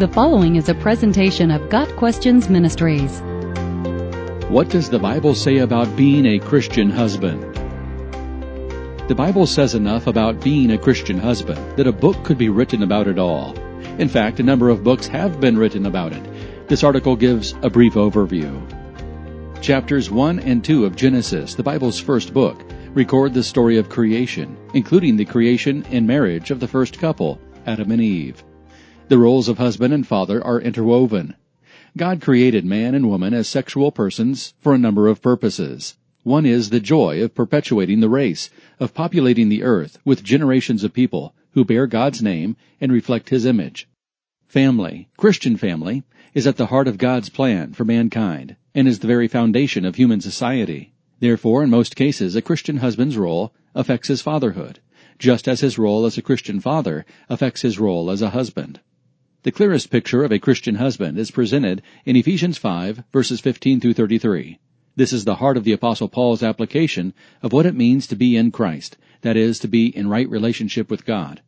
The following is a presentation of Got Questions Ministries. What does the Bible say about being a Christian husband? The Bible says enough about being a Christian husband that a book could be written about it all. In fact, a number of books have been written about it. This article gives a brief overview. Chapters 1 and 2 of Genesis, the Bible's first book, record the story of creation, including the creation and marriage of the first couple, Adam and Eve. The roles of husband and father are interwoven. God created man and woman as sexual persons for a number of purposes. One is the joy of perpetuating the race, of populating the earth with generations of people who bear God's name and reflect His image. Family, Christian family, is at the heart of God's plan for mankind and is the very foundation of human society. Therefore, in most cases, a Christian husband's role affects his fatherhood, just as his role as a Christian father affects his role as a husband. The clearest picture of a Christian husband is presented in Ephesians 5 verses 15 through 33. This is the heart of the apostle Paul's application of what it means to be in Christ, that is, to be in right relationship with God.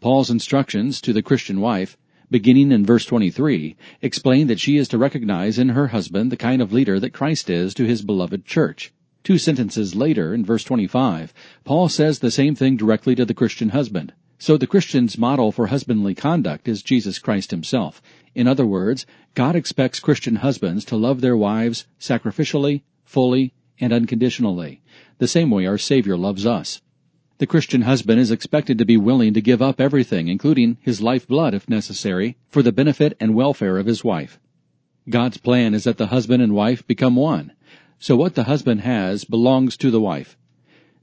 Paul's instructions to the Christian wife, beginning in verse 23, explain that she is to recognize in her husband the kind of leader that Christ is to his beloved church. Two sentences later, in verse 25, Paul says the same thing directly to the Christian husband. So the Christian's model for husbandly conduct is Jesus Christ himself. In other words, God expects Christian husbands to love their wives sacrificially, fully, and unconditionally, the same way our Savior loves us. The Christian husband is expected to be willing to give up everything, including his lifeblood if necessary, for the benefit and welfare of his wife. God's plan is that the husband and wife become one. So what the husband has belongs to the wife.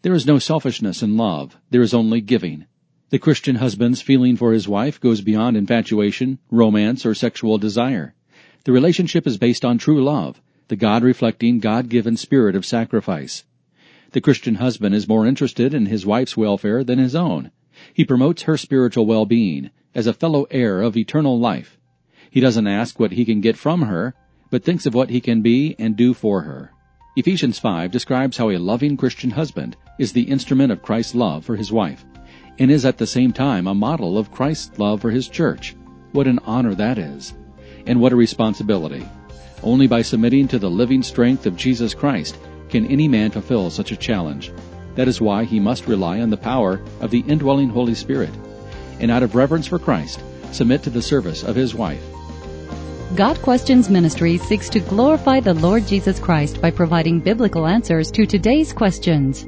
There is no selfishness in love. There is only giving. The Christian husband's feeling for his wife goes beyond infatuation, romance, or sexual desire. The relationship is based on true love, the God reflecting, God given spirit of sacrifice. The Christian husband is more interested in his wife's welfare than his own. He promotes her spiritual well-being as a fellow heir of eternal life. He doesn't ask what he can get from her, but thinks of what he can be and do for her. Ephesians 5 describes how a loving Christian husband is the instrument of Christ's love for his wife and is at the same time a model of Christ's love for his church. What an honor that is. And what a responsibility. Only by submitting to the living strength of Jesus Christ can any man fulfill such a challenge. That is why he must rely on the power of the indwelling Holy Spirit. And out of reverence for Christ, submit to the service of his wife. Got Questions Ministry seeks to glorify the Lord Jesus Christ by providing biblical answers to today's questions